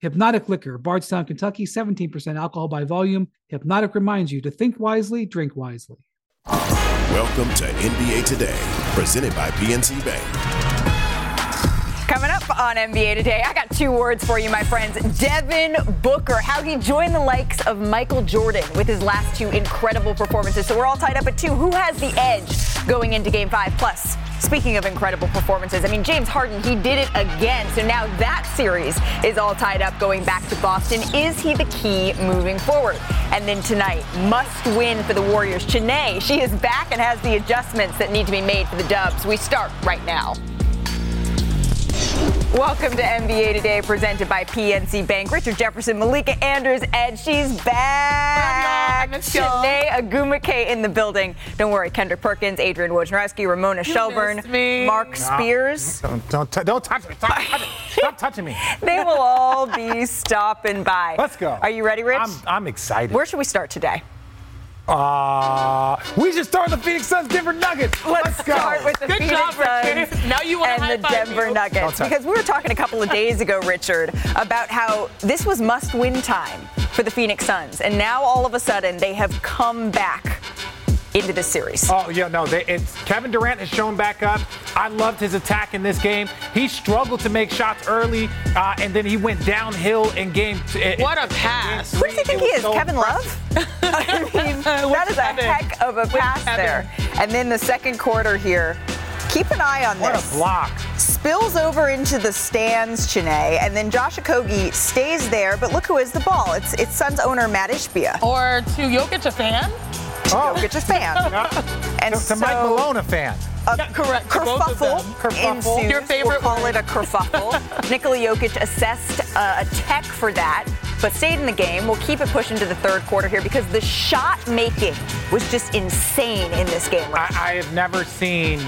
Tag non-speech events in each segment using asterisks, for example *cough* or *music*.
Hypnotic Liquor, Bardstown, Kentucky, 17% alcohol by volume. Hypnotic reminds you to think wisely, drink wisely. Welcome to NBA Today, presented by PNC Bank. Coming up on NBA Today, I got two words for you, my friends. Devin Booker, how he joined the likes of Michael Jordan with his last two incredible performances. So we're all tied up at two. Who has the edge going into game five? Plus, Speaking of incredible performances, I mean, James Harden, he did it again. So now that series is all tied up going back to Boston. Is he the key moving forward? And then tonight, must win for the Warriors. Chiney, she is back and has the adjustments that need to be made for the Dubs. We start right now. Welcome to NBA Today, presented by PNC Bank. Richard Jefferson, Malika Andrews, and she's back. Chiney Ogwumike in the building. Don't worry, Kendrick Perkins, Adrian Wojnarowski, Ramona You Shelburne, me. Mark Spears. Don't don't, t- don't touch me. Stop, touch- stop *laughs* touching me. They will all be stopping by. Let's go. Are you ready, Rich? I'm, I'm excited. Where should we start today? Uh, we should start with the Phoenix Suns Denver Nuggets. Let's, go. start with the Good Phoenix job, Suns *laughs* Now you wanna and the Denver you. Nuggets because we were talking a couple of days ago, Richard, about how this was must-win time for the Phoenix Suns, and now all of a sudden they have come back into this series. Oh yeah, no. They, it's Kevin Durant has shown back up. I loved his attack in this game. He struggled to make shots early, uh, and then he went downhill in game. T- What a pass. game Who does he think he is? so Kevin. Love? *laughs* I mean, *laughs* that is a heck of a pass there. And then the second quarter here. Keep an eye on What this. What a block. spills over into the stands, Chiney, and then Josh Okogie stays there. But look who has the ball. It's it's Suns owner Matt Ishbia. Or to Jokic, a fan? *laughs* Oh, Jokic a fan. And to, to so Mike Malone a fan. a Yeah, correct. To kerfuffle. Kerfuffle. Your favorite We'll call word. it a *laughs* kerfuffle. Nikola Jokic assessed uh, a tech for that, but stayed in the game. We'll keep it pushing to the third quarter here because the shot making was just insane in this game. I, I have never seen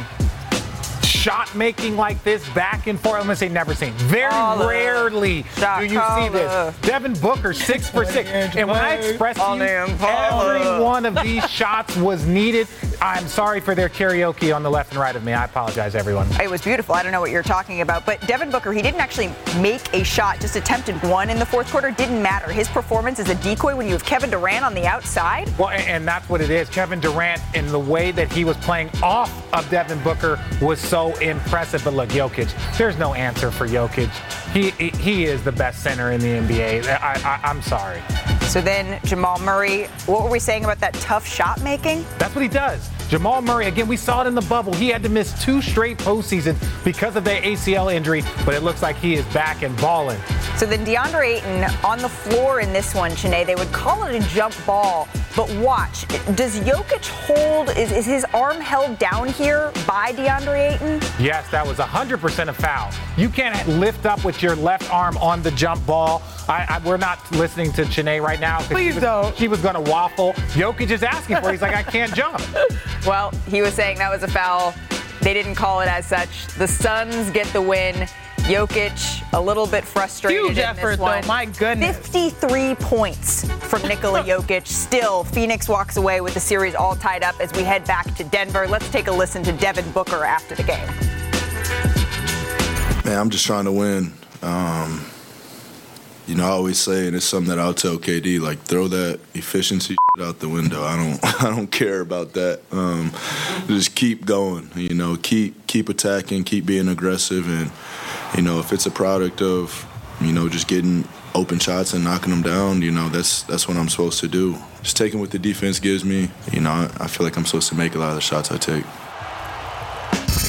shot making like this back and forth. I'm gonna say never seen. Very All rarely do you see this. Devin Booker six for six, and when I expressed to you, every one of these shots was needed. I'm sorry for their karaoke on the left and right of me. I apologize, everyone. It was beautiful. I don't know what you're talking about, but Devin Booker, he didn't actually make a shot, just attempted one in the fourth quarter. Didn't matter. His performance is a decoy when you have Kevin Durant on the outside. Well, and, and that's what it is. Kevin Durant and the way that he was playing off of Devin Booker was so impressive. But look, Jokic, there's no answer for Jokic. He he, he is the best center in the NBA. I, I, I'm sorry. So then Jamal Murray, what were we saying about that tough shot making? That's what he does. Jamal Murray, again, we saw it in the bubble. He had to miss two straight postseasons because of the ACL injury, but it looks like he is back and balling. So then DeAndre Ayton on the floor in this one, Chiney, they would call it a jump ball, but watch. Does Jokic hold, is, is his arm held down here by DeAndre Ayton? Yes, that was 100% a foul. You can't lift up with your left arm on the jump ball. I, I, we're not listening to Chiney right now. 'cause Please she was, don't. She was going to waffle. Jokic is asking for it. He's like, I can't jump. *laughs* Well, he was saying that was a foul. They didn't call it as such. The Suns get the win. Jokic a little bit frustrated Huge in this effort, though. My goodness. 53 points from Nikola *laughs* Jokic. Still, Phoenix walks away with the series all tied up as we head back to Denver. Let's take a listen to Devin Booker after the game. Man, I'm just trying to win. Um, you know, I always say, and it's something that I'll tell KD, like throw that efficiency *laughs* out the window. I don't, *laughs* I don't care about that. Um, just keep going. You know, keep keep attacking, keep being aggressive, and you know, if it's a product of, you know, just getting open shots and knocking them down, you know, that's that's what I'm supposed to do. Just taking what the defense gives me. You know, I, feel like I'm supposed to make a lot of the shots I take.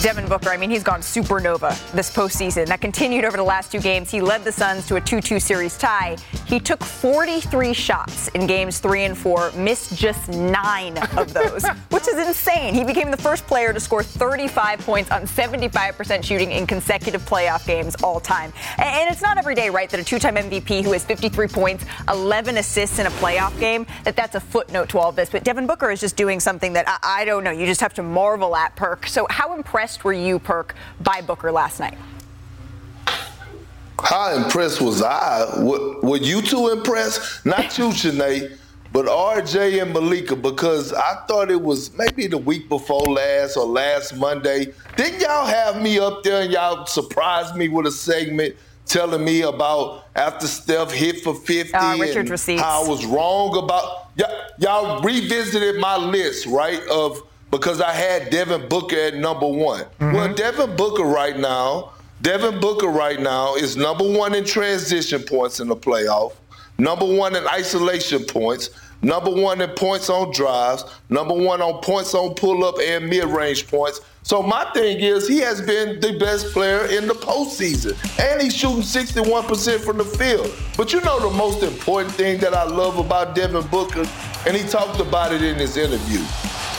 Devin Booker, I mean, he's gone supernova this postseason. That continued over the last two games. He led the Suns to a 2 2 series tie. He took 43 shots in games three and four, missed just nine of those, *laughs* which is insane. He became the first player to score 35 points on 75% shooting in consecutive playoff games all time. And it's not every day, right, that a two time MVP who has 53 points, 11 assists in a playoff game, that that's a footnote to all of this. But Devin Booker is just doing something that I, I don't know. You just have to marvel at, Perk. So, how impressed were you, Perk, by Booker last night? How impressed was I? Were, were you two impressed? Not you, *laughs* Shanae, but RJ and Malika, because I thought it was maybe the week before last or last Monday. Didn't y'all have me up there and y'all surprised me with a segment telling me about after Steph hit for 50 uh, Richard and receipts. how I was wrong about y- y'all revisited my list, right? Of because I had Devin Booker at number one. Well, mm-hmm. Devin Booker right now, Devin Booker right now is number one in transition points in the playoff, number one in isolation points, number one in points on drives, number one on points on pull up and mid range points. So my thing is he has been the best player in the postseason. And he's shooting 61% from the field. But you know the most important thing that I love about Devin Booker, and he talked about it in his interview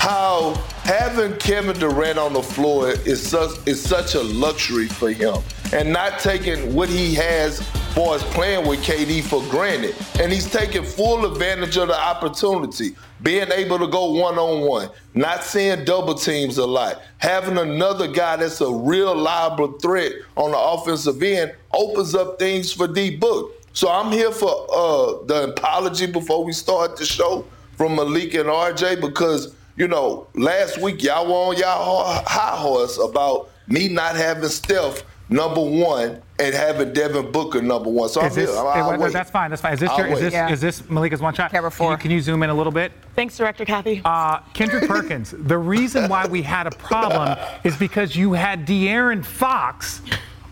how having Kevin Durant on the floor is such is such a luxury for him, and not taking what he has for his playing with KD for granted. And he's taking full advantage of the opportunity, being able to go one on one, not seeing double teams a lot, having another guy that's a real liable threat on the offensive end opens up things for D Book. So I'm here for uh, the apology before we start the show from Malik and RJ because you know, last week y'all were on y'all high horse about me not having Steph number one and having Devin Booker number one. So I'm Is this, here. I'll, I'll it- wait. that's fine. That's fine. Is this your, is this Yeah. is this Malika's one shot? Camera Can you, four. can you zoom in a little bit? Thanks, Director Kathy. Uh, Kendrick *laughs* Perkins. The reason why we had a problem is because you had De'Aaron Fox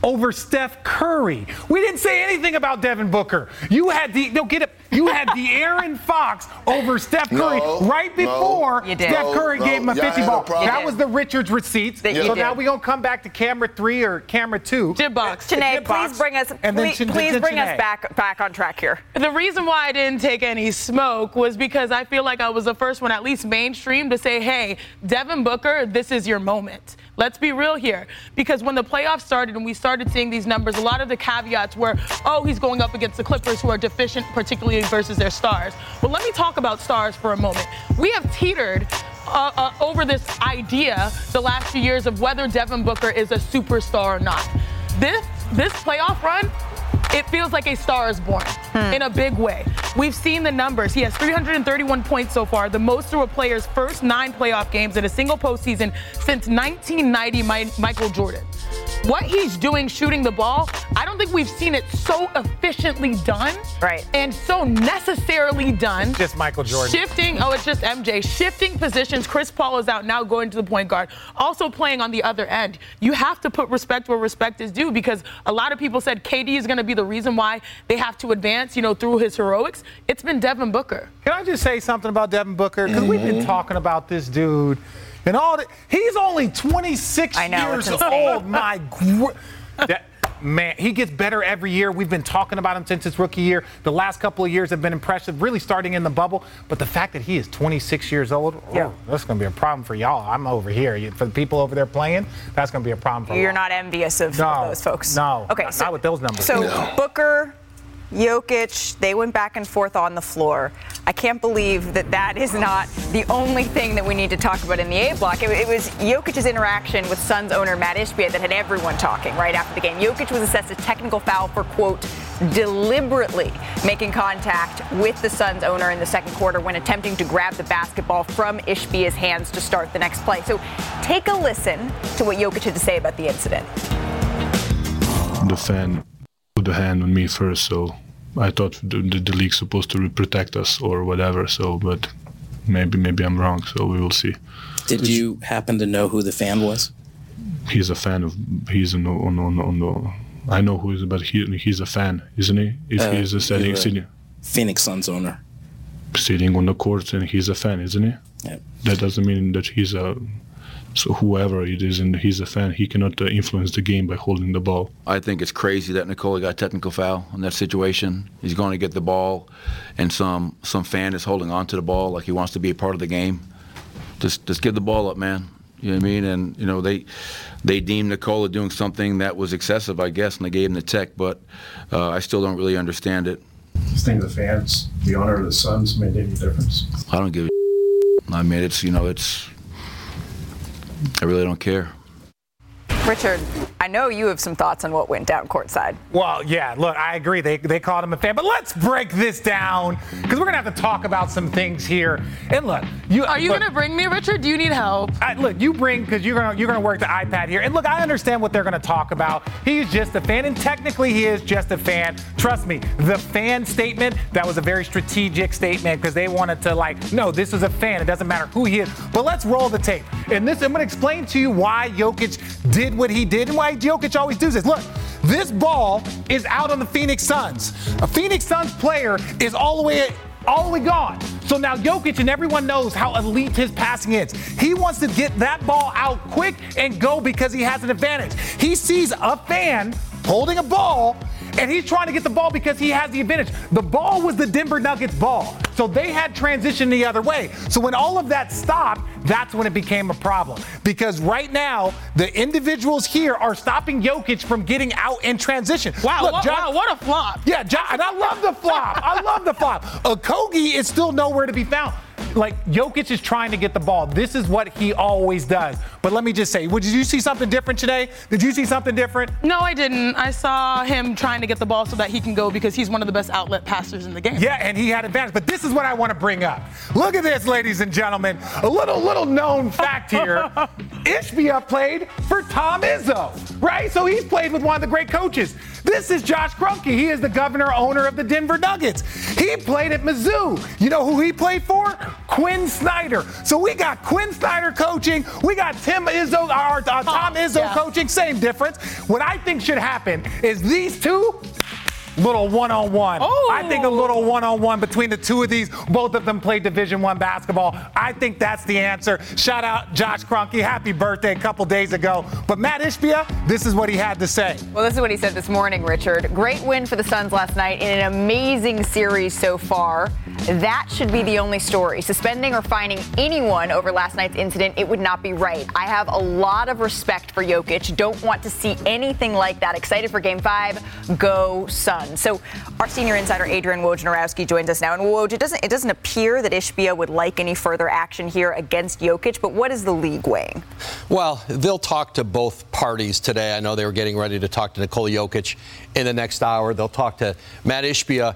over Steph Curry. We didn't say anything about Devin Booker. You had the no get it. You had De'Aaron Fox over Steph Curry No, right before You did. Steph Curry no. gave him a 50 had a ball. problem. That was the Richards receipts. That so now we're gonna come back to camera three or camera two. Jib box. Janae, please bring us and please, Jan- please bring us back back on track here. The reason why I didn't take any smoke was because I feel like I was the first one, at least mainstream, to say, hey, Devin Booker, this is your moment. Let's be real here. Because when the playoffs started and we started seeing these numbers, a lot of the caveats were, oh, he's going up against the Clippers who are deficient, particularly versus their stars. But let me talk about stars for a moment. We have teetered uh, uh, over this idea the last few years of whether Devin Booker is a superstar or not. This this playoff run it feels like a star is born hmm. in a big way. We've seen the numbers. He has 331 points so far, the most through a player's first nine playoff games in a single postseason since 1990 Mi- Michael Jordan. What he's doing shooting the ball, I don't think we've seen it so efficiently done Right. and so necessarily done. Just Michael Jordan. Shifting, oh, it's just MJ. Shifting positions. Chris Paul is out now going to the point guard. Also playing on the other end. You have to put respect where respect is due because a lot of people said KD is going to be the reason why they have to advance, you know, through his heroics. It's been Devin Booker. Can I just say something about Devin Booker? Because we've Mm-hmm. been talking about this dude and all that. He's only 26 I know, years old. My gr- that, *laughs* man, he gets better every year. We've been talking about him since his rookie year. The last couple of years have been impressive, really starting in the bubble. But the fact that he is 26 years old, Yeah. oh, that's going to be a problem for y'all. I'm over here. For the people over there playing, that's going to be a problem for you. You're a not envious of, No, those folks. no, Okay. not- so, not with those numbers. So No. Booker, Jokic, they went back and forth on the floor. I can't believe that that is not the only thing that we need to talk about in the A block. It, it was Jokic's interaction with Suns owner Matt Ishbia that had everyone talking right after the game. Jokic was assessed a technical foul for quote deliberately making contact with the Suns owner in the second quarter when attempting to grab the basketball from Ishbia's hands to start the next play. So take a listen to what Jokic had to say about the incident. fan put the hand on me first, so I thought the, the, the league's supposed to protect us or whatever. So, but maybe maybe I'm wrong. So we will see. Did you happen to know who the fan was? He's a fan of. He's on on on, on the. I know who is, but he he's a fan, isn't he? If Uh, he's a sitting he's a- sitting Phoenix Suns owner. sitting on the court and he's a fan, isn't he? Yeah. That doesn't mean that he's a So whoever it is and he's a fan, he cannot uh, influence the game by holding the ball. I think it's crazy that Nikola got technical foul in that situation. He's going to get the ball, and some some fan is holding on to the ball like he wants to be a part of the game. Just just give the ball up, man. You know what I mean? And you know they they deemed Nikola doing something that was excessive, I guess, and they gave him the tech. But uh, I still don't really understand it. Just think the fans, the honor of the Suns made any difference. I don't give a I mean, it's you know, it's I really don't care. Richard, I know you have some thoughts on what went down courtside. Well, yeah, look, I agree. They, they called him a fan, but let's break this down because we're going to have to talk about some things here. And look, you Are you look, going to bring me, Richard? Do you need help? I, look, you bring because you're gonna you're gonna work the iPad here. And look, I understand what they're gonna talk about. He's just a fan, and technically he is just a fan. Trust me, the fan statement that was a very strategic statement because they wanted to like, no, this is a fan. It doesn't matter who he is. But let's roll the tape. And this, I'm gonna explain to you why Jokic did what he did and why Jokic always does this. Look. This ball is out on the Phoenix Suns. A Phoenix Suns player is all the way all the way gone. So now Jokic and everyone knows how elite his passing is. He wants to get that ball out quick and go because he has an advantage. He sees a fan holding a ball and he's trying to get the ball because he has the advantage. The ball was the Denver Nuggets ball. So they had transition the other way. So when all of that stopped, that's when it became a problem. Because right now, the individuals here are stopping Jokic from getting out in transition. Wow, Look, what, John- wow, what a flop. yeah, John, and I love the flop. I love the flop. *laughs* Okogie is still nowhere to be found. Like Jokic is trying to get the ball. This is what he always does. But let me just say, did you see something different today? Did you see something different? No, I didn't. I saw him trying to get the ball so that he can go because he's one of the best outlet passers in the game. Yeah, and he had advantage. But this is what I want to bring up. Look at this, ladies and gentlemen. A little little known fact here. *laughs* Ishbia played for Tom Izzo, right? So he's played with one of the great coaches. This is Josh Kroenke. He is the governor owner of the Denver Nuggets. He played at Mizzou. You know who he played for? Quin Snyder. So we got Quin Snyder coaching. We got Tim Izzo, our, uh, Tom Izzo yeah. coaching. Same difference. What I think should happen is these two little one-on-one. Oh. I think a little one-on-one between the two of these. Both of them play Division One basketball. I think that's the answer. Shout out Josh Kroenke. Happy birthday a couple days ago. But Matt Ishbia, this is what he had to say. Well, this is what he said this morning, Richard. Great win for the Suns last night in an amazing series so far. That should be the only story. Suspending or fining anyone over last night's incident, it would not be right. I have a lot of respect for Jokic. Don't want to see anything like that. Excited for game five. Go Suns. So our senior insider Adrian Wojnarowski joins us now. And Woj, it doesn't it doesn't appear that Ishbia would like any further action here against Jokic, but what is the league weighing? Well, they'll talk to both parties today. I know they were getting ready to talk to Nikola Jokic in the next hour. They'll talk to Matt Ishbia.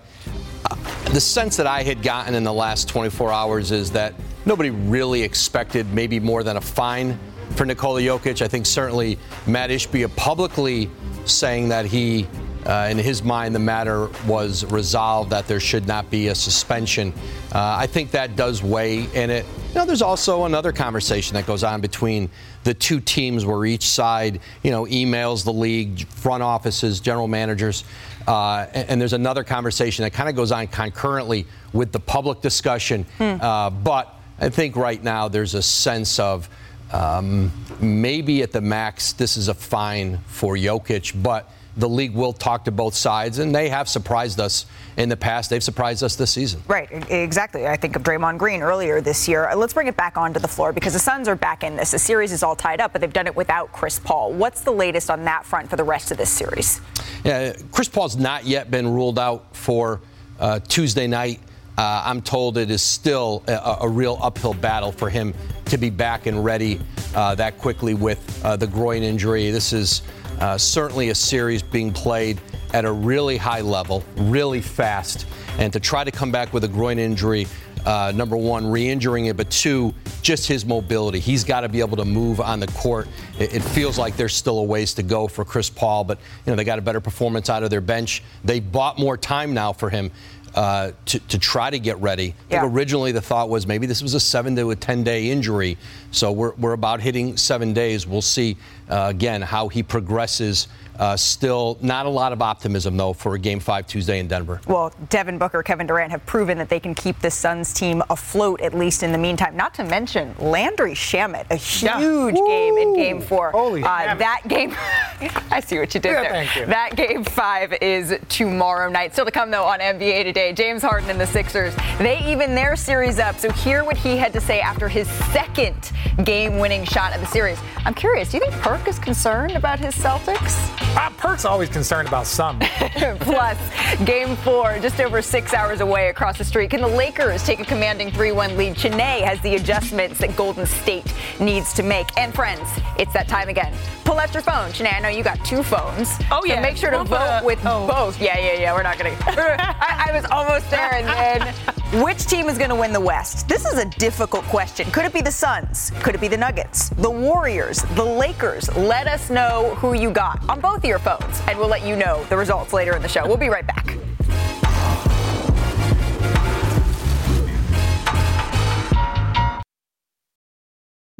The sense that I had gotten in the last 24 hours is that nobody really expected maybe more than a fine for Nikola Jokic. I think certainly Matt Ishbia publicly saying that he, uh, in his mind, the matter was resolved, that there should not be a suspension. Uh, I think that does weigh in it. You know, there's also another conversation that goes on between the two teams where each side, you know, emails the league, front offices, general managers. Uh, and, and there's another conversation that kind of goes on concurrently with the public discussion. Uh, but I think right now there's a sense of um, maybe at the max this is a fine for Jokic, but the league will talk to both sides, and they have surprised us in the past. They've surprised us this season. Right, exactly. I think of Draymond Green earlier this year. Uh, Let's bring it back onto the floor because the Suns are back in this. The series is all tied up, but they've done it without Chris Paul. What's the latest on that front for the rest of this series? Yeah, Chris Paul's not yet been ruled out for uh, Tuesday night. Uh, I'm told it is still a, a real uphill battle for him to be back and ready uh, that quickly with uh, the groin injury. This is uh, certainly a series being played at a really high level, really fast, and to try to come back with a groin injury. Uh, number one, re-injuring it, but two, just his mobility. He's got to be able to move on the court. It, it feels like there's still a ways to go for Chris Paul, but you know they got a better performance out of their bench. They bought more time now for him uh, to, to try to get ready. I Yeah. think originally the thought was maybe this was a seven to a 10 day injury. So we're, we're about hitting seven days. We'll see uh, again how he progresses Uh, still not a lot of optimism, though, for a Game 5 Tuesday in Denver. Well, Devin Booker, Kevin Durant have proven that they can keep the Suns team afloat, at least in the meantime. Not to mention Landry Shamet, a huge yeah. game in Game 4. Holy uh, That game, *laughs* I see what you did yeah, there. Thank you. That Game 5 is tomorrow night. Still to come, though, on NBA Today. James Harden and the Sixers, they even their series up. So hear what he had to say after his second game-winning shot of the series. I'm curious, do you think Perk is concerned about his Celtics? Uh, Perk's always concerned about some. *laughs* Plus, game four, just over six hours away across the street. Can the Lakers take a commanding 3 1 lead? Chiney has the adjustments that Golden State needs to make. And friends, it's that time again. Pull out your phone. Chiney, I know you got two phones. Oh, yeah. So make sure to vote with oh. both. Yeah, yeah, yeah. We're not going *laughs* to. I was almost there. And then, *laughs* which team is going to win the West? This is a difficult question. Could it be the Suns? Could it be the Nuggets? The Warriors? The Lakers? Let us know who you got on both of your phones, and we'll let you know the results later in the show. We'll be right back.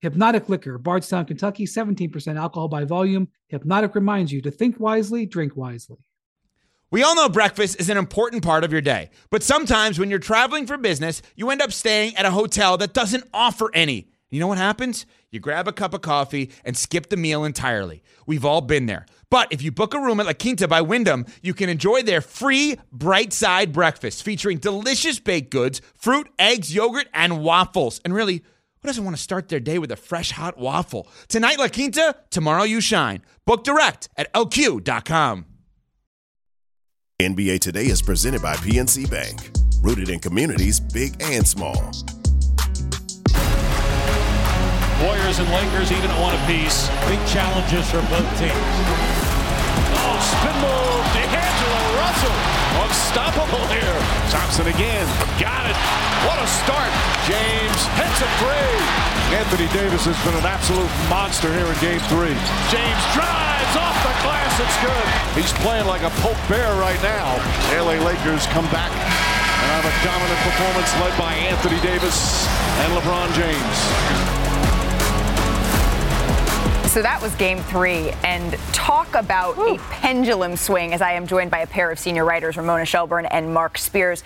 Hypnotic Liquor, Bardstown, Kentucky, 17% alcohol by volume. Hypnotic reminds you to think wisely, drink wisely. We all know breakfast is an important part of your day, but sometimes when you're traveling for business, you end up staying at a hotel that doesn't offer any. You know what happens? You grab a cup of coffee and skip the meal entirely. We've all been there. But if you book a room at La Quinta by Wyndham, you can enjoy their free bright side breakfast featuring delicious baked goods, fruit, eggs, yogurt, and waffles. And really, who doesn't want to start their day with a fresh hot waffle? Tonight, La Quinta, tomorrow, you shine. Book direct at lq.com. NBA Today is presented by PNC Bank, rooted in communities big and small. Warriors and Lakers even at one apiece. Big challenges for both teams. Oh, spin move. Unstoppable here. Thompson again. Got it. What a start. James hits a three. Anthony Davis has been an absolute monster here in game three. James drives off the glass. It's good. He's playing like a Pope Bear right now. LA Lakers come back and have a dominant performance led by Anthony Davis and LeBron James. So that was game three. And talk about Ooh. a pendulum swing as I am joined by a pair of senior writers, Ramona Shelburne and Mark Spears.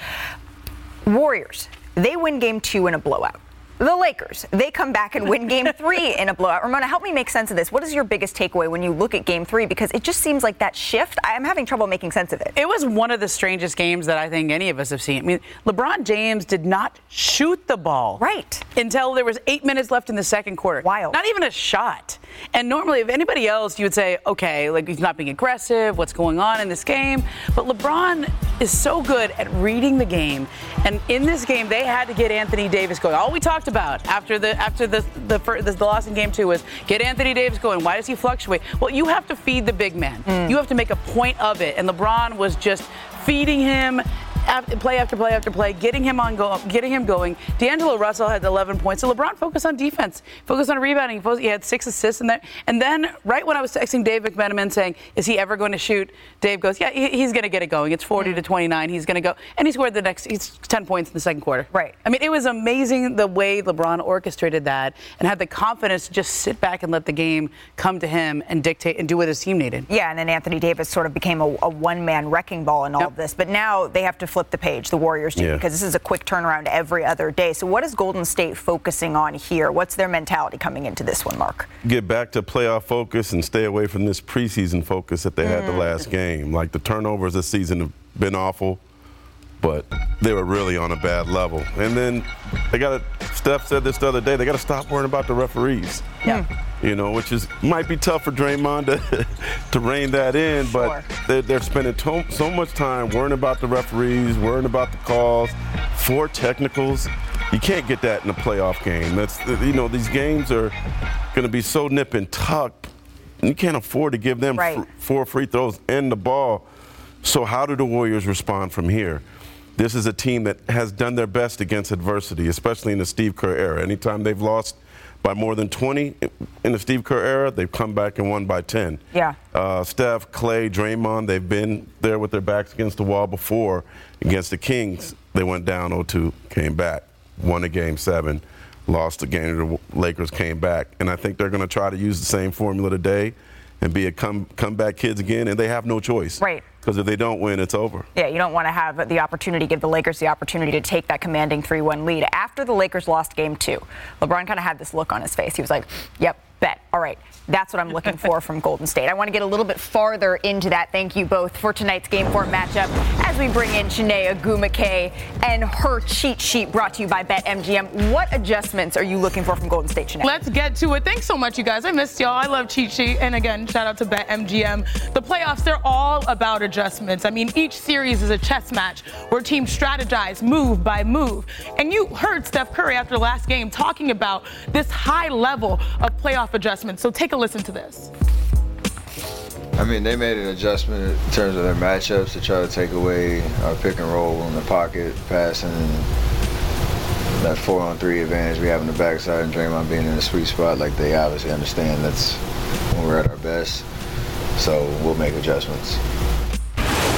Warriors, they win game two in a blowout. The Lakers, they come back and win game *laughs* three in a blowout. Ramona, help me make sense of this. What is your biggest takeaway when you look at game three? Because it just seems like that shift, I'm having trouble making sense of it. It was one of the strangest games that I think any of us have seen. I mean, LeBron James did not shoot the ball. Right. Until there was eight minutes left in the second quarter. Wild. Not even a shot. And normally, if anybody else, you would say, okay, like he's not being aggressive, what's going on in this game? But LeBron is so good at reading the game. And in this game, they had to get Anthony Davis going. All we talked about after the after the the, the, the loss in game two was get Anthony Davis going. Why does he fluctuate? Well, you have to feed the big man. Mm. You have to make a point of it. And LeBron was just feeding him play after play after play, getting him on go, getting him going. D'Angelo Russell had 11 points. So LeBron focused on defense, focused on rebounding. He had six assists in there. And then right when I was texting Dave McMenamin saying, "Is he ever going to shoot?" Dave goes, "Yeah, he's going to get it going. It's 40 to mm. 29. He's going to go." And he scored the next. He's 10 points in the second quarter. Right. I mean, it was amazing the way LeBron orchestrated that and had the confidence to just sit back and let the game come to him and dictate and do what his team needed. Yeah, and then Anthony Davis sort of became a, a one-man wrecking ball in all yep. of this. But now they have to flip the page. The Warriors do yeah. because this is a quick turnaround every other day. So, what is Golden State focusing on here? What's their mentality coming into this one, Mark? Get back to playoff focus and stay away from this preseason focus that they mm. had the mm. last game. Like the turnovers this season have been awful, but they were really on a bad level. And then they got to, Steph said this the other day, they got to stop worrying about the referees. Yeah. You know, which is might be tough for Draymond to, *laughs* to rein that in, but sure. they're, they're, spending to, so much time worrying about the referees, worrying about the calls, four technicals. You can't get that in a playoff game. That's you know these games are going to be so nip and tuck. You can't afford to give them right. f- four free throws and the ball So, how do the Warriors respond from here? This is a team that has done their best against adversity, especially in the Steve Kerr era. Anytime they've lost by more than 20 in the Steve Kerr era, they've come back and won by 10. Yeah. Uh, Steph, Clay, Draymond, they've been there with their backs against the wall before. Against the Kings, they went down 0-2, came back, won a game seven, lost a game the Lakers, came back. And I think they're going to try to use the same formula today and be a come comeback kids again, and they have no choice. Right. Because if they don't win, it's over. Yeah, you don't want to have the opportunity, give the Lakers the opportunity to take that commanding 3 1 lead. After the Lakers lost game two, LeBron kind of had this look on his face. He was like, yep, bet. All right. That's what I'm looking for from *laughs* Golden State. I want to get a little bit farther into that. Thank you both for tonight's Game 4 matchup as we bring in Chiney Ogwumike and her cheat sheet brought to you by BetMGM. What adjustments are you looking for from Golden State, Chiney? Let's get to it. Thanks so much, you guys. I missed y'all. I love cheat sheet. And again, shout out to BetMGM. The playoffs, they're all about adjustments. I mean, each series is a chess match where teams strategize move by move. And you heard Steph Curry after the last game talking about this high level of playoff adjustments. So take a listen to this. I mean, they made an adjustment in terms of their matchups to try to take away our pick and roll in the pocket, passing, that four on three advantage we have in the backside, and Draymond being in the sweet spot. Like they obviously understand that's when we're at our best. So we'll make adjustments.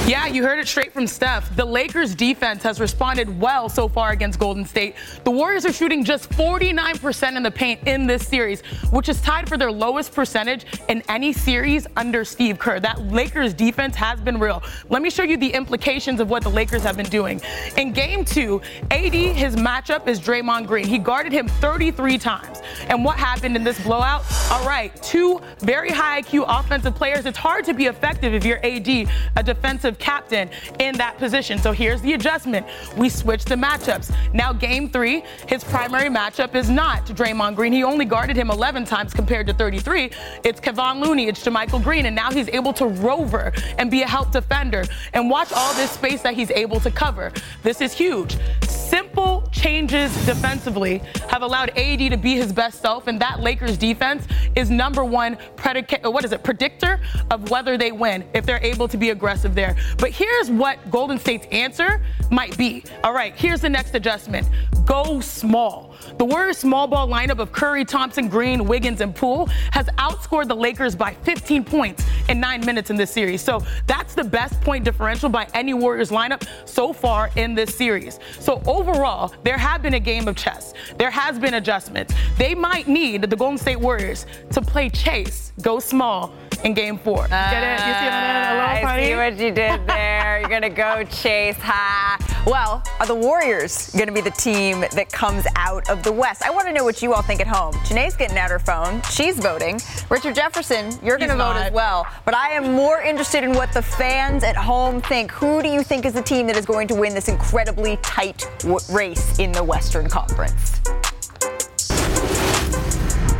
Yeah, you heard it straight from Steph. The Lakers defense has responded well so far against Golden State. The Warriors are shooting just 49% in the paint in this series, which is tied for their lowest percentage in any series under Steve Kerr. That Lakers defense has been real. Let me show you the implications of what the Lakers have been doing. In game two, AD, his matchup is Draymond Green. He guarded him 33 times. And what happened in this blowout? All right, two very high IQ offensive players. It's hard to be effective if you're AD, a defensive captain in that position. So here's the adjustment. We switch the matchups. Now, game three, his primary matchup is not Draymond Green. He only guarded him 11 times compared to 33. It's Kevon Looney, it's JaMychal Green, and now he's able to rover and be a help defender. And watch all this space that he's able to cover. This is huge. Simple changes defensively have allowed AD to be his best self, and that Lakers defense is number one predicate. What is it? Predictor of whether they win if they're able to be aggressive there. But here's what Golden State's answer might be. All right, here's the next adjustment go small. The Warriors' small ball lineup of Curry, Thompson, Green, Wiggins, and Poole has outscored the Lakers by 15 points in nine minutes in this series. So that's the best point differential by any Warriors lineup so far in this series. So overall, there have been a game of chess. There has been adjustments. They might need the Golden State Warriors to play chase, go small in game four. Ah, get it? You see what I did? I see what you did *laughs* there. You're gonna go chase. Ha. Well, are the Warriors gonna be the team that comes out of the West? I want to know what you all think at home. Janae's getting out her phone. She's voting. Richard Jefferson, you're gonna vote not. as well. But I am more interested in what the fans at home think. Who do you think is the team that is going to win this incredibly tight w- race in the Western Conference?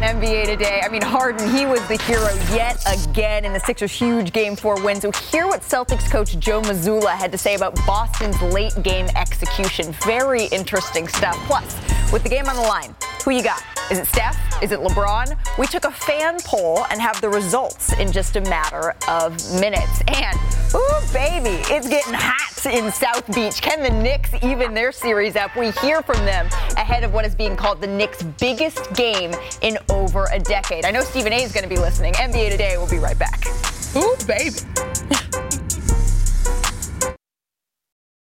NBA today. I mean, Harden, he was the hero yet again in the Sixers' huge Game 4 win. So hear what Celtics coach Joe Mazzulla had to say about Boston's late game execution. Very interesting stuff. Plus, with the game on the line, who you got? Is it Steph? Is it LeBron? We took a fan poll and have the results in just a matter of minutes. And, ooh, baby, it's getting hot in South Beach. Can the Knicks even their series up? We hear from them ahead of what is being called the Knicks' biggest game in over a decade. I know Stephen A is going to be listening. NBA Today we'll be right back. Ooh, baby.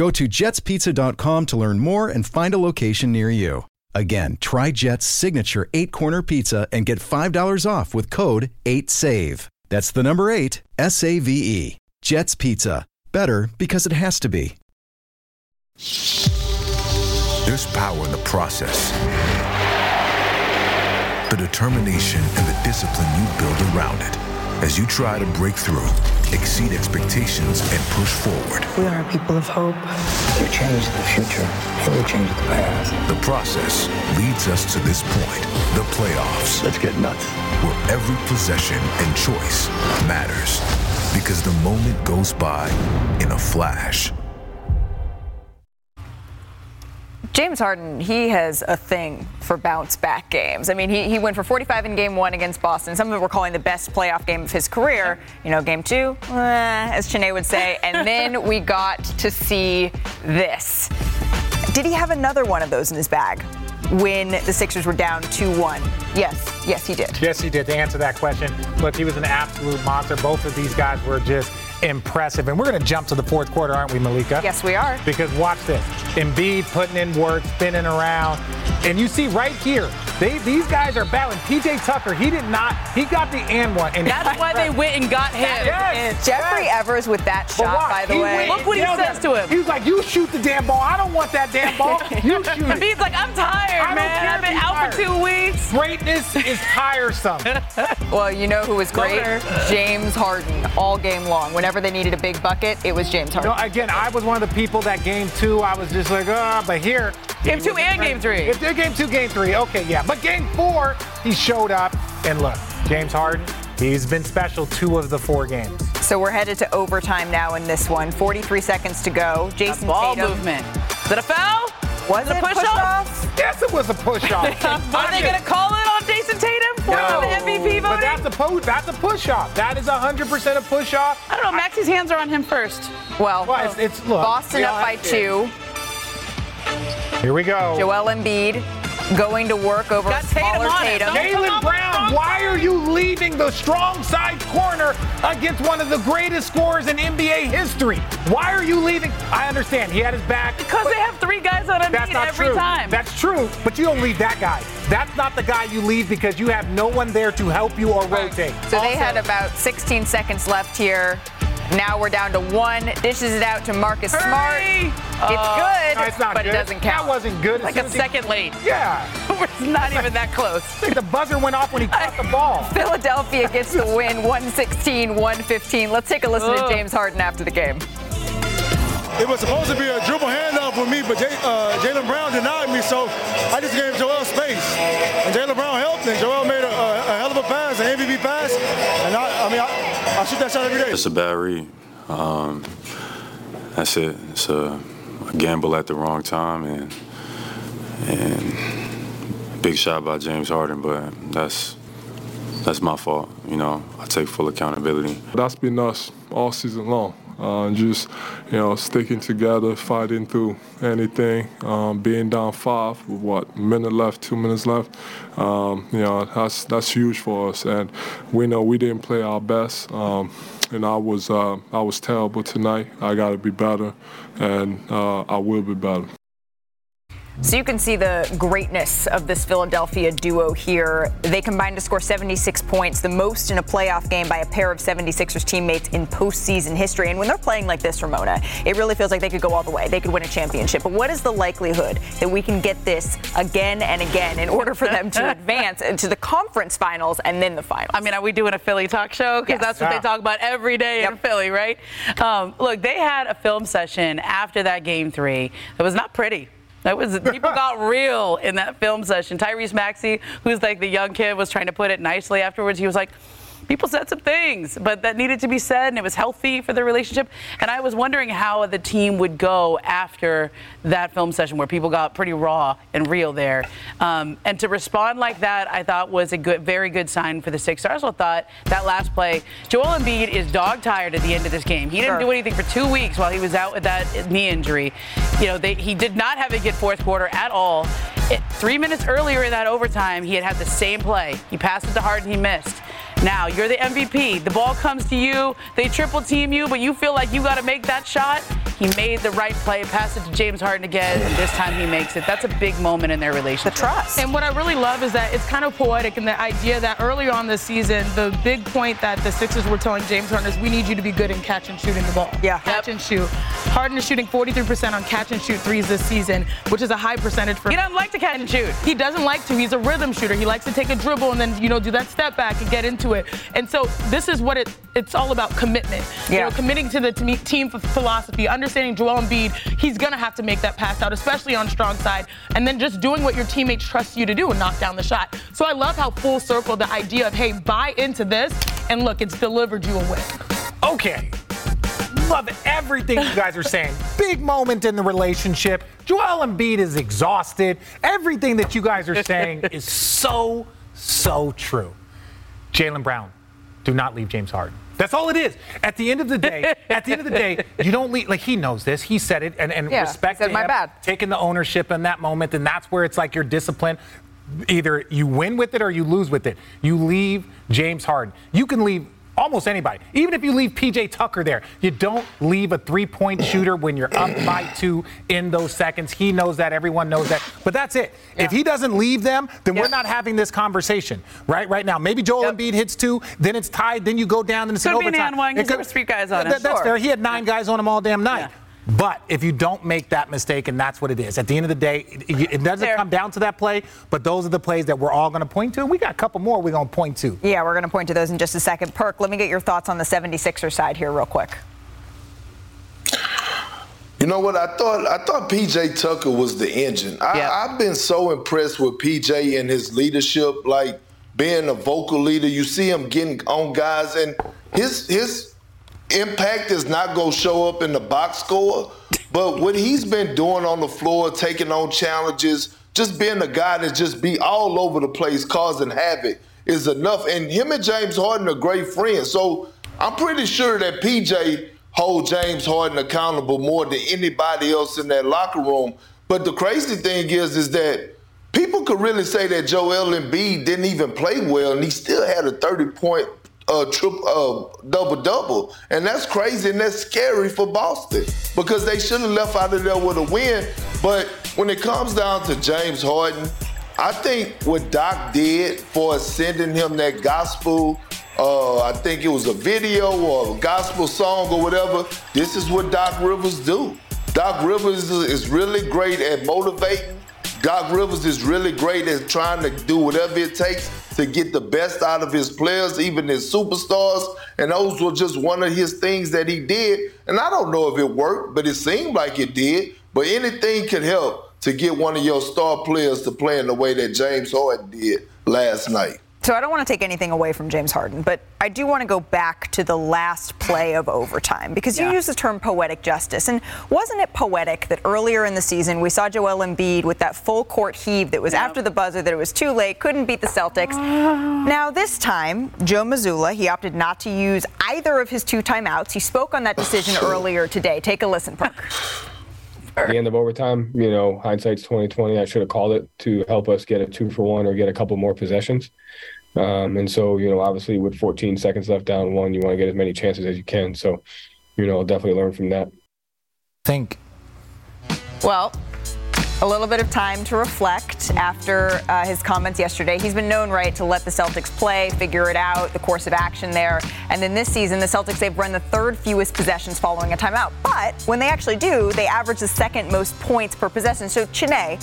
Go to jetspizza.com to learn more and find a location near you. Again, try Jet's signature eight corner pizza and get $5 off with code 8SAVE. That's the number eight, S A V E. Jet's Pizza. Better because it has to be. There's power in the process, the determination and the discipline you build around it. As you try to break through, exceed expectations, and push forward. We are a people of hope. You change the future, and you change the past. The process leads us to this point the playoffs. Let's get nuts. Where every possession and choice matters. Because the moment goes by in a flash. James Harden, he has a thing for bounce back games. I mean, he, he went for 45 in game one against Boston. Some of it were calling the best playoff game of his career. You know, game two, eh, as Chiney would say. And then we got to see this. Did he have another one of those in his bag? when the Sixers were down 2-1? Yes, yes, he did. Yes, he did. To answer that question, look, he was an absolute monster. Both of these guys were just impressive. And we're going to jump to the fourth quarter, aren't we, Malika? Yes, we are. Because watch this. Embiid putting in work, spinning around. And you see right here, they, these guys are battling. PJ Tucker, he did not, he got the and one. And That's why they went and got him. Yes, Jeffrey yes. Evers with that shot, watch, by the way. went Look what he and says yelled to him. He was like, you shoot the damn ball. I don't want that damn ball. *laughs* You shoot it. Embiid's like, I'm tired, I man. I've been out tired. for two weeks. Greatness is tiresome. *laughs* Well, you know who was great? James Harden all game long. Whenever they needed a big bucket, it was James Harden. No, again, I was one of the people that game two, I was just like, ah, but here. Game two and game three. If they're game two, game three, okay, yeah. But game four, he showed up. And look, James Harden, he's been special two of the four games. So we're headed to overtime now in this one. 43 seconds to go. Jayson Tatum. Ball Tatum. movement. Is it a foul? Was it a push off? Yes, it was a push off. *laughs* Are they going to call it on Jayson Tatum for No, the MVP voting? But that's a, po- that's a push off. That is 100% a push off. I don't know. Maxey's hands are on him first. Well, Well, it's, it's look. Boston up by honest two. Here we go. Joel Embiid going to work over Got a smaller Tatum on. Tatum. Jaylen Brown, why are you leaving the strong side corner against one of the greatest scorers in NBA history? Why are you leaving? I understand he had his back. Because they have three guys on Embiid that's not every true. time. That's true, but you don't leave that guy. That's not the guy you leave because you have no one there to help you or rotate. So they had about 16 seconds left here. Now we're down to one. Dishes it out to Marcus Smart. Hurry! It's Uh, good, No, it's not but good. it doesn't count. That wasn't good. Like a as he- second late. *laughs* Yeah. *laughs* It's not even that close. *laughs* I think the buzzer went off when he caught the ball. Philadelphia gets the win 116 115. Let's take a listen to Ugh. James Harden after the game. It was supposed to be a dribble handoff with me, but Jay, uh, Jaylen Brown denied me, so I just gave Joel space. And Jaylen Brown helped, and Joel made a, a, a hell of a pass, an MVP pass. And I, I mean, I, I shoot that shot every day. It's a bad read. Um, that's it. It's a, a gamble at the wrong time, and and big shot by James Harden, but that's that's my fault. You know, I take full accountability. That's been us all season long. Uh, just you know, sticking together, fighting through anything. Um, being down five with what minute left, two minutes left. Um, you know, that's that's huge for us, and we know we didn't play our best. Um, and I was uh, I was terrible tonight. I got to be better, and uh, I will be better. So you can see the greatness of this Philadelphia duo here. They combined to score 76 points, the most in a playoff game by a pair of 76ers teammates in postseason history. And when they're playing like this, Ramona, it really feels like they could go all the way. They could win a championship. But what is the likelihood that we can get this again and again in order for them to *laughs* advance to the conference finals and then the finals? I mean, are we doing a Philly talk show? Because Yes. that's what Yeah. they talk about every day in Philly, right? Um, look, they had a film session after that game three that was not pretty. That was people got *laughs* real in that film session. Tyrese Maxey, who's like the young kid, was trying to put it nicely afterwards. He was like, people said some things, but that needed to be said, and it was healthy for the relationship. And I was wondering how the team would go after that film session where people got pretty raw and real there. Um, and to respond like that, I thought was a good, very good sign for the Sixers. I also thought that last play, Joel Embiid is dog tired at the end of this game. He didn't Sure. do anything for two weeks while he was out with that knee injury. You know, they, he did not have a good fourth quarter at all. It, three minutes earlier in that overtime, he had had the same play. He passed it to Harden, he missed. Now you're the MVP. The ball comes to you. They triple team you, but you feel like you got to make that shot. He made the right play, passed it to James Harden again, and this time he makes it. That's a big moment in their relationship. The trust. And what I really love is that it's kind of poetic in the idea that earlier on this season, the big point that the Sixers were telling James Harden is we need you to be good in catch and shooting the ball. Yeah. Catch and shoot. Harden is shooting 43% on catch and shoot threes this season, which is a high percentage for He doesn't like to catch and shoot. He doesn't like to. He's a rhythm shooter. He likes to take a dribble and then, you know, do that step back and get into it. And so this is what it it's all about commitment. You Yeah. know, committing to the te- team f- philosophy, understanding Joel Embiid, he's going to have to make that pass out, especially on strong side, and then just doing what your teammates trust you to do and knock down the shot. So I love how full circle the idea of, hey, buy into this, and look, it's delivered you a win. Okay. Love everything you guys are saying. *laughs* Big moment in the relationship. Joel Embiid is exhausted. Everything that you guys are saying *laughs* is so, so true. Jaylen Brown, do not leave James Harden. That's all it is. At the end of the day, *laughs* at the end of the day, you don't leave. Like he knows this. He said it, and, and Yeah, respect said, "My him, bad." taking the ownership in that moment, and that's where it's like your discipline. Either you win with it or you lose with it. You leave James Harden. You can leave almost anybody. Even if you leave PJ Tucker there, you don't leave a three-point shooter when you're up by two in those seconds. He knows that. Everyone knows that. But that's it. If he doesn't leave them, then we're not having this conversation right right now. Maybe Joel Embiid hits two, then it's tied, then you go down and it's Could an be an overtime. and one, It there could- was three guys on him. That- That's Sure. fair. He had nine guys on him all damn night. But if you don't make that mistake, and that's what it is, at the end of the day, it, it doesn't come down to that play, but those are the plays that we're all going to point to. And we got a couple more we're going to point to. Yeah, we're going to point to those in just a second. Perk, let me get your thoughts on the 76er side here, real quick. You know what? I thought I thought PJ Tucker was the engine. I, I've been so impressed with PJ and his leadership, like being a vocal leader. You see him getting on guys, and his his impact is not going to show up in the box score. But what he's been doing on the floor, taking on challenges, just being a guy that just be all over the place, causing havoc, is enough. And him and James Harden are great friends. So I'm pretty sure that PJ hold James Harden accountable more than anybody else in that locker room. But the crazy thing is, is that people could really say that Joel Embiid didn't even play well, and he still had a 30 point uh, triple uh, double double, and that's crazy and that's scary for Boston because they should have left out of there with a win. But when it comes down to James Harden, I think what Doc did for sending him that gospel, uh, I think it was a video or a gospel song or whatever. This is what Doc Rivers do. Doc Rivers is really great at motivating. Doc Rivers is really great at trying to do whatever it takes to get the best out of his players, even his superstars. And those were just one of his things that he did. And I don't know if it worked, but it seemed like it did. But anything could help to get one of your star players to play in the way that James Harden did last night. So I don't want to take anything away from James Harden, but I do want to go back to the last play of overtime because you used the term poetic justice. And wasn't it poetic that earlier in the season we saw Joel Embiid with that full court heave that was after the buzzer, that it was too late, couldn't beat the Celtics? Ah. now, this time, Joe Mazzulla, he opted not to use either of his two timeouts. He spoke on that decision *sighs* earlier today. Take a listen, Perk. At the end of overtime, you know, hindsight's twenty twenty. I should have called it to help us get a two for one or get a couple more possessions. Um, and so, you know, obviously with 14 seconds left down one, you want to get as many chances as you can. So, you know, I'll definitely learn from that. Think. Well, a little bit of time to reflect after uh, his comments yesterday. He's been known, right, to let the Celtics play, figure it out, the course of action there. And then this season, the Celtics, they've run the third fewest possessions following a timeout. But when they actually do, they average the second most points per possession. So, Chiney,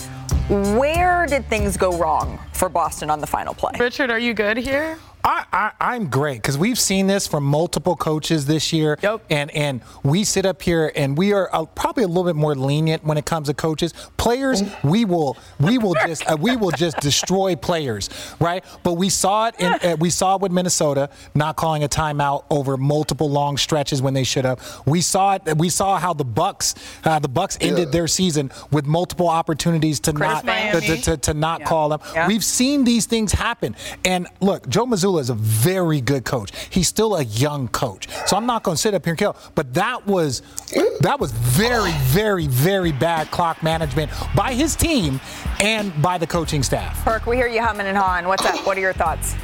where did things go wrong for Boston on the final play? Richard, are you good here? I, I, I'm great because we've seen this from multiple coaches this year, and and we sit up here and we are uh, probably a little bit more lenient when it comes to coaches. Players, we will we will just uh, we will just destroy players, right? But we saw it in uh, we saw it with Minnesota not calling a timeout over multiple long stretches when they should have. We saw it. We saw how the Bucks uh, the Bucks ended their season with multiple opportunities to not to, to, to, to not Yeah. call them. Yeah. We've seen these things happen. And look, Joe Mazzulla is a very good coach. He's still a young coach. So I'm not going to sit up here and kill. But that was that was very, very, very bad clock management by his team and by the coaching staff. Perk, we hear you humming and hawing. What's up? What are your thoughts?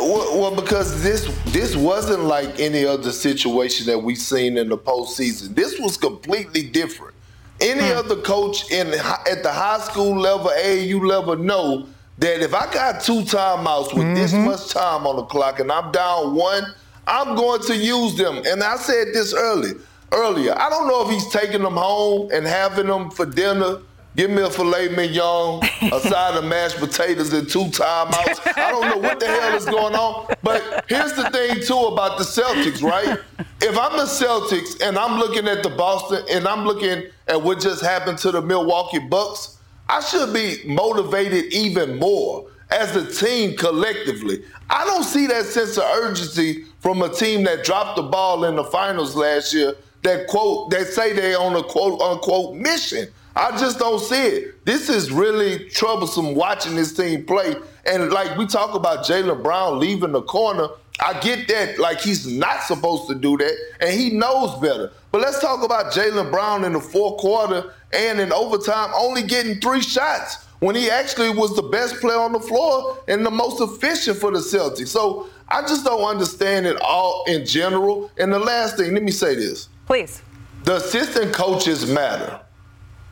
well, well, because this this wasn't like any other situation that we've seen in the postseason. This was completely different. Any Hmm. other coach in at the high school level, AAU level, know that if I got two timeouts with this Mm-hmm. much time on the clock and I'm down one, I'm going to use them. And I said this early, earlier. I don't know if he's taking them home and having them for dinner. Give me a filet mignon, a *laughs* side of mashed potatoes, and two timeouts. I don't know what the hell is going on. But here's the thing too about the Celtics, right? If I'm the Celtics and I'm looking at the Boston and I'm looking at what just happened to the Milwaukee Bucks, I should be motivated even more as a team collectively. I don't see that sense of urgency from a team that dropped the ball in the finals last year that quote that say they on a quote unquote mission. I just don't see it. This is really troublesome watching this team play. And like we talk about Jaylen Brown leaving the corner, I get that like he's not supposed to do that, and he knows better. But let's talk about Jaylen Brown in the fourth quarter and in overtime only getting three shots when he actually was the best player on the floor and the most efficient for the Celtics. So I just don't understand it all in general. And the last thing, let me say this. Please. The assistant coaches matter.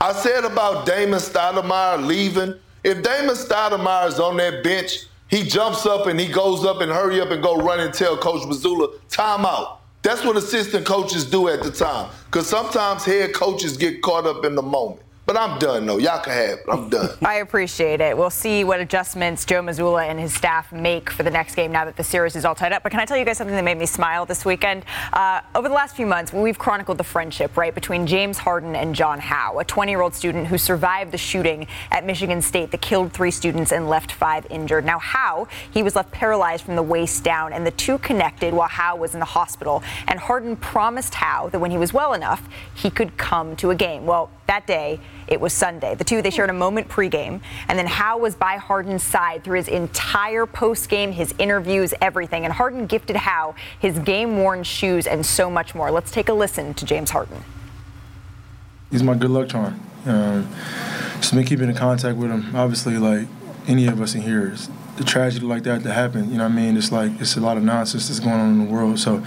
I said about Damon Stoudemire leaving. If Damon Stoudemire is on that bench, he jumps up and he goes up and hurry up and go run and tell Coach Mazzulla, timeout. That's what assistant coaches do at the time. Because sometimes head coaches get caught up in the moment. But I'm done, though. Y'all can have it. I'm done. I appreciate it. We'll see what adjustments Joe Mazzulla and his staff make for the next game now that the series is all tied up. But can I tell you guys something that made me smile this weekend? Uh, over the last few months, we've chronicled the friendship, right, between James Harden and John Hao, a 20 year old student who survived the shooting at Michigan State that killed three students and left five injured. Now, Hao, he was left paralyzed from the waist down, and the two connected while Hao was in the hospital. And Harden promised Hao that when he was well enough, he could come to a game. Well, that day, it was Sunday. The two, they shared a moment pregame, and then Hao was by Harden's side through his entire postgame, his interviews, everything. And Harden gifted Hao his game-worn shoes and so much more. Let's take a listen to James Harden. He's my good luck charm. Um, just been keeping in contact with him. Obviously, like any of us in here, it's the tragedy like that to happen. You know what I mean? It's like it's a lot of nonsense that's going on in the world. So,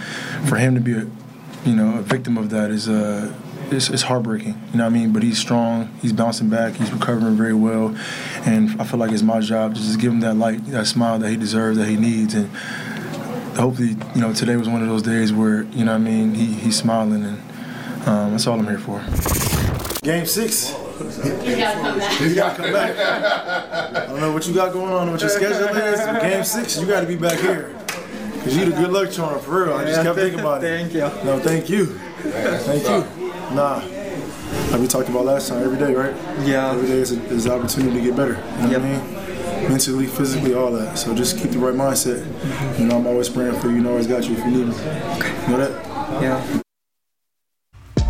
for him to be a, you know, a victim of that is uh, it's, it's heartbreaking. You know what I mean? But he's strong. He's bouncing back. He's recovering very well, and I feel like it's my job to just give him that light, that smile that he deserves, that he needs, and hopefully, you know, today was one of those days where you know what I mean. He, he's smiling, and um, that's all I'm here for. Game six. He's got to come back. He's got to come back. I don't know what you got going on, what your *laughs* schedule is. Game six, you got to be back here. Cause you the good luck charm for real. I just kept thinking about it. Thank you. No, thank you. Thank you. Nah. Like we talked about last time, every day, right? Yeah. Every day is, a, is an opportunity to get better. You know what I mean? Mentally, physically, all that. So just keep the right mindset. Mm-hmm. You know, I'm always praying for you. You know, I always got you if you need me. You know that? Yeah.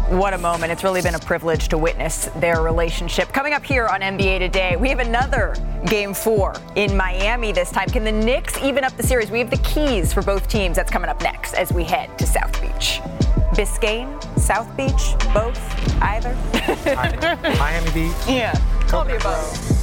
What a moment. It's really been a privilege to witness their relationship. Coming up here on NBA Today, we have another game four in Miami this time. Can the Knicks even up the series? We have the keys for both teams. That's coming up next as we head to South Beach. Biscayne, South Beach, both, either. *laughs* Miami Beach. Yeah, all the above.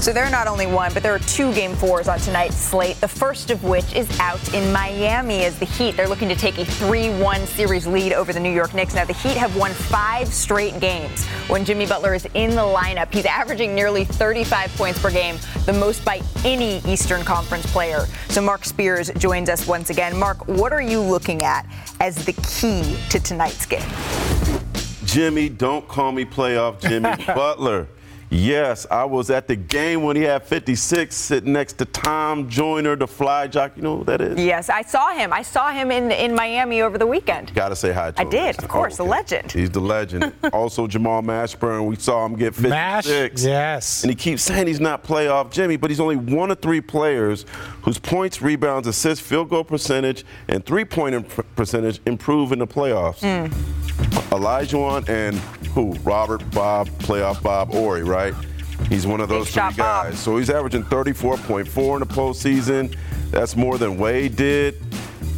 So there are not only one, but there are two game fours on tonight's slate. The first of which is out in Miami as the Heat. They're looking to take a 3 1 series lead over the New York Knicks. Now, the Heat have won five straight games when Jimmy Butler is in the lineup. He's averaging nearly 35 points per game, the most by any Eastern Conference player. So, Mark Spears joins us once again. Mark, what are you looking at as the key to tonight's game? Jimmy, don't call me playoff Jimmy *laughs* Butler. Yes, I was at the game when he had 56 sitting next to Tom Joyner, the fly jock. You know who that is? Yes, I saw him. I saw him in, in Miami over the weekend. Got to say hi to I him. did, of course, Oh, the legend. He's the legend. *laughs* also, Jamal Mashburn, we saw him get 56. Mash, yes. And he keeps saying he's not playoff Jimmy, but he's only one of three players whose points, rebounds, assists, field goal percentage, and three point imp- percentage improve in the playoffs. Hmm. Elijah and who? Robert Bob, playoff Bob Horry, right? He's one of those three shot Bob. guys. So he's averaging 34.4 in the postseason. That's more than Wade did.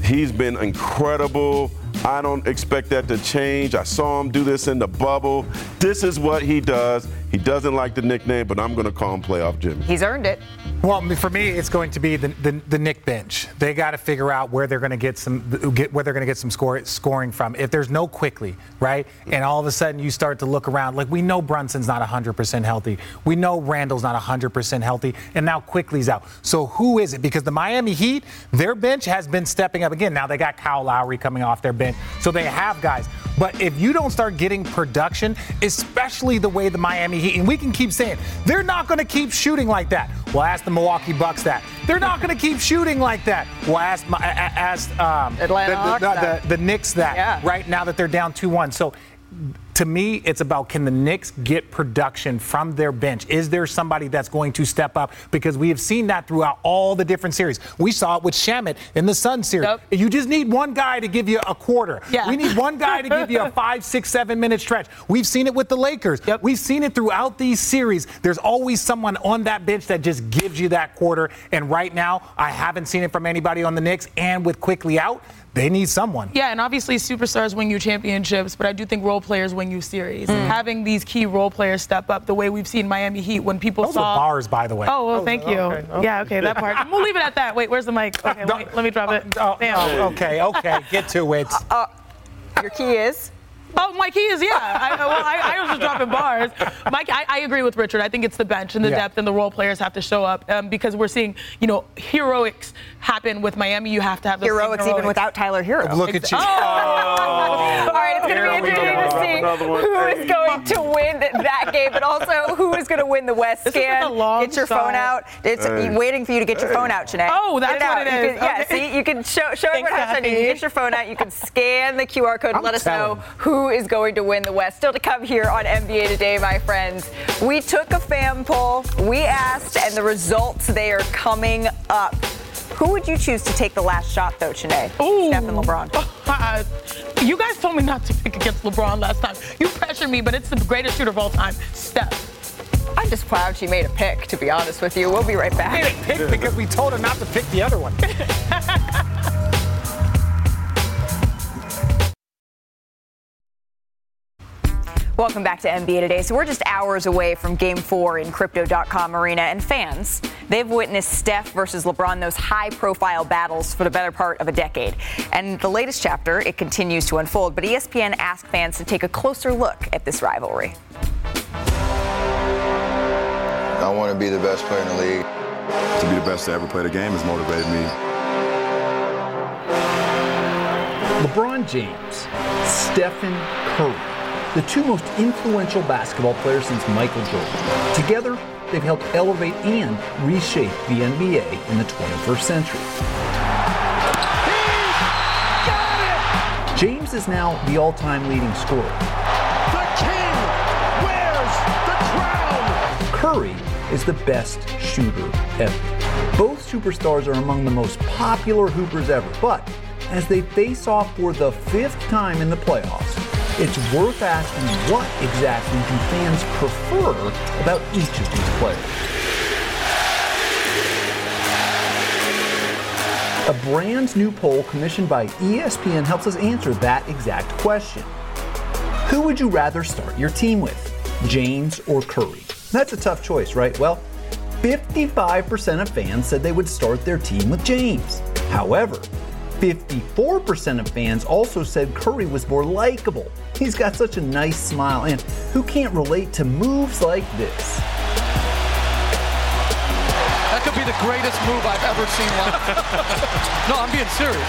He's been incredible. I don't expect that to change. I saw him do this in the bubble. This is what he does. He doesn't like the nickname, but I'm going to call him Playoff Jimmy. He's earned it. Well, for me, it's going to be the the, the Knick bench. They got to figure out where they're going to get some get where they're going to get some score, scoring from. If there's no Quickley, right, and all of a sudden you start to look around, like we know Brunson's not 100% healthy, we know Randle's not 100% healthy, and now Quickley's out. So who is it? Because the Miami Heat, their bench has been stepping up again. Now they got Kyle Lowry coming off their bench, so they have guys. But if you don't start getting production, especially the way the Miami Heat, and we can keep saying they're not going to keep shooting like that. Well, ask the Milwaukee Bucks that. They're not going to keep shooting like that. Well, ask, my- a- a- ask um, Atlanta the, Hawks the, that. the, the Knicks that. Yeah. Right now that they're down 2-1. So to me, it's about can the Knicks get production from their bench? Is there somebody that's going to step up? Because we have seen that throughout all the different series. We saw it with Shamet in the Sun series. You just need one guy to give you a quarter. Yeah. We need one guy to give you a *laughs* five, six, seven minute stretch. We've seen it with the Lakers. We've seen it throughout these series. There's always someone on that bench that just gives you that quarter. And right now, I haven't seen it from anybody on the Knicks. And with Quickley out, they need someone. Yeah, and obviously superstars win you championships, but I do think role players win you series. Mm. Having these key role players step up the way we've seen Miami Heat when people Those saw bars, by the way. Oh, well, thank were- you. okay, okay. Yeah, okay, that part. We'll leave it at that. Wait, where's the mic? Okay, let me, let me drop it. Oh, Damn. oh, okay, okay, get to it. *laughs* Uh, your key is? Oh, my key is yeah. I, well, I, I was just dropping bars. Mike, I, I agree with Richard. I think it's the bench and the Yeah. depth and the role players have to show up um, because we're seeing, you know, heroics happen with Miami. You have to have those same Heroics even without Tyler Herro. Look at you. All right, it's going to be interesting to see who is going to win that game, but also who is going to win the West This is like scan. a long get your shot. phone out. It's Hey. waiting for you to get your phone out, Janae. Oh, that's out. what it You is. can- yeah, Okay. see, you can show, show everyone how to Thanks, You can get your phone out. You can scan the QR code and let us know telling. Who is going to win the West. Still to come here on NBA Today, my friends. We took a fan poll. We asked, and the results they are coming up. Who would you choose to take the last shot, though, Janae? Ooh. Steph and LeBron. Uh, *laughs* you guys told me not to pick against LeBron last time. You pressured me, but it's the greatest shooter of all time, Steph. I'm just proud she made a pick, to be honest with you. We'll be right back. made a pick because we told her not to pick the other one. *laughs* Welcome back to NBA Today. So we're just hours away from Game 4 in Crypto.com Arena, and fans, they've witnessed Steph versus LeBron, those high-profile battles for the better part of a decade. And the latest chapter, it continues to unfold, but ESPN asked fans to take a closer look at this rivalry. I want to be the best player in the league. To be the best to ever play the game has motivated me. LeBron James, Stephen Curry, the two most influential basketball players since Michael Jordan. Together, they've helped elevate and reshape the NBA in the 21st century. James is now the all-time leading scorer. The king wears the crown. Curry is the best shooter ever. Both superstars are among the most popular hoopers ever, but as they face off for the fifth time in the playoffs, it's worth asking what exactly do fans prefer about each of these players. A brand new poll commissioned by ESPN helps us answer that exact question. Who would you rather start your team with, James or Curry? That's a tough choice, right? Well, 55% of fans said they would start their team with James. However, 54% of fans also said Curry was more likable. He's got such a nice smile, and who can't relate to moves like this? That could be the greatest move I've ever seen live. *laughs* no, I'm being serious.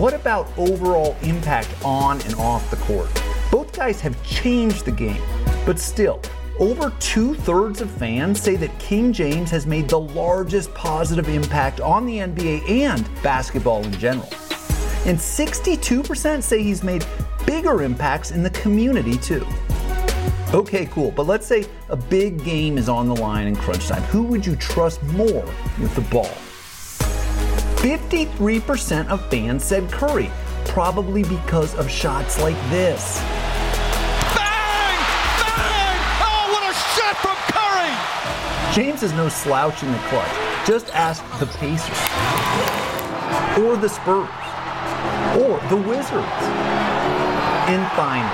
What about overall impact on and off the court? Both guys have changed the game, but still, over two thirds of fans say that King James has made the largest positive impact on the NBA and basketball in general. And 62% say he's made bigger impacts in the community too. Okay, cool, but let's say a big game is on the line in crunch time. Who would you trust more with the ball? 53% of fans said Curry, probably because of shots like this. James is no slouch in the clutch. Just ask the Pacers, or the Spurs, or the Wizards. And finally,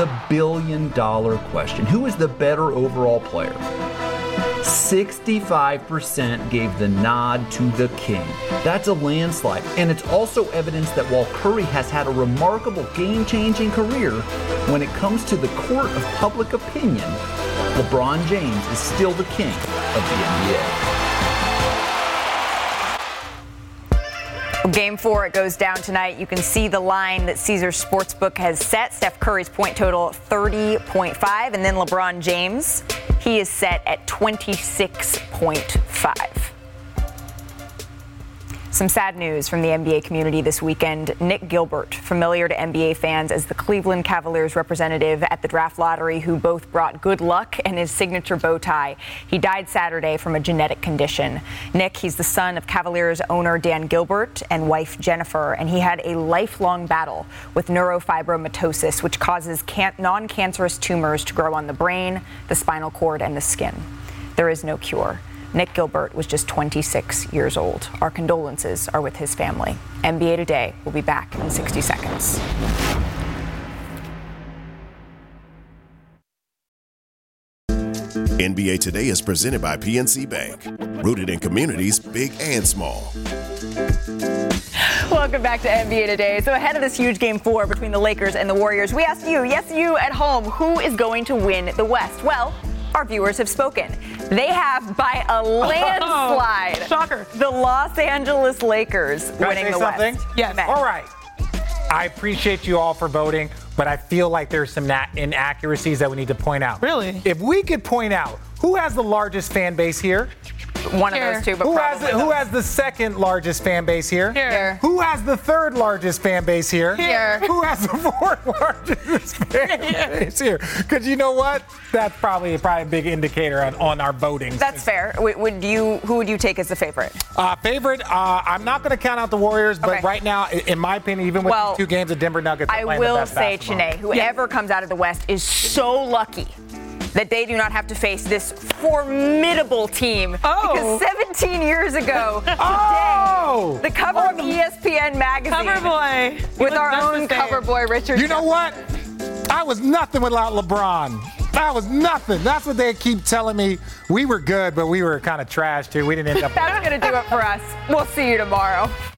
the billion dollar question Who is the better overall player? 65% gave the nod to the king. That's a landslide. And it's also evidence that while Curry has had a remarkable game changing career, when it comes to the court of public opinion, LeBron James is still the king of the NBA. Game four, it goes down tonight. You can see the line that Caesars Sportsbook has set. Steph Curry's point total 30.5, and then LeBron James, he is set at 26.5. Some sad news from the NBA community this weekend. Nick Gilbert, familiar to NBA fans as the Cleveland Cavaliers representative at the draft lottery, who both brought good luck and his signature bow tie. He died Saturday from a genetic condition. Nick, he's the son of Cavaliers owner Dan Gilbert and wife Jennifer, and he had a lifelong battle with neurofibromatosis, which causes can- non cancerous tumors to grow on the brain, the spinal cord, and the skin. There is no cure. Nick Gilbert was just 26 years old. Our condolences are with his family. NBA Today will be back in 60 seconds. NBA Today is presented by PNC Bank, rooted in communities big and small. Welcome back to NBA Today. So, ahead of this huge game four between the Lakers and the Warriors, we asked you, yes, you at home, who is going to win the West? Well, our viewers have spoken. They have by a oh, landslide. Oh, shocker. The Los Angeles Lakers Can I winning say the something? West. Yes. All right. I appreciate you all for voting, but I feel like there's some na- inaccuracies that we need to point out. Really? If we could point out who has the largest fan base here? One of those two, but who has, the, who has the second largest fan base here? Here. Who has the third largest fan base here? Here. Who has the *laughs* fourth largest fan base here? Because you know what? That's probably probably a big indicator on, on our voting. That's fair. Would would you? Who would you take as the favorite? Uh, favorite, uh, I'm not going to count out the Warriors, but Okay. right now, in my opinion, even with Well, these two games, the Denver Nuggets I playing the will best say, basketball. Chiney, whoever comes out of the West is so lucky that they do not have to face this formidable team. Oh. Because 17 years ago *laughs* oh. today, Oh! the cover of oh. E ESPN magazine Cover boy. with our own just the same. cover boy, Richard. You know what? I was nothing without LeBron. I was nothing. That's what they keep telling me. We were good, but we were kind of trash too. We didn't end up. *laughs* That's going to do it for us. We'll see you tomorrow.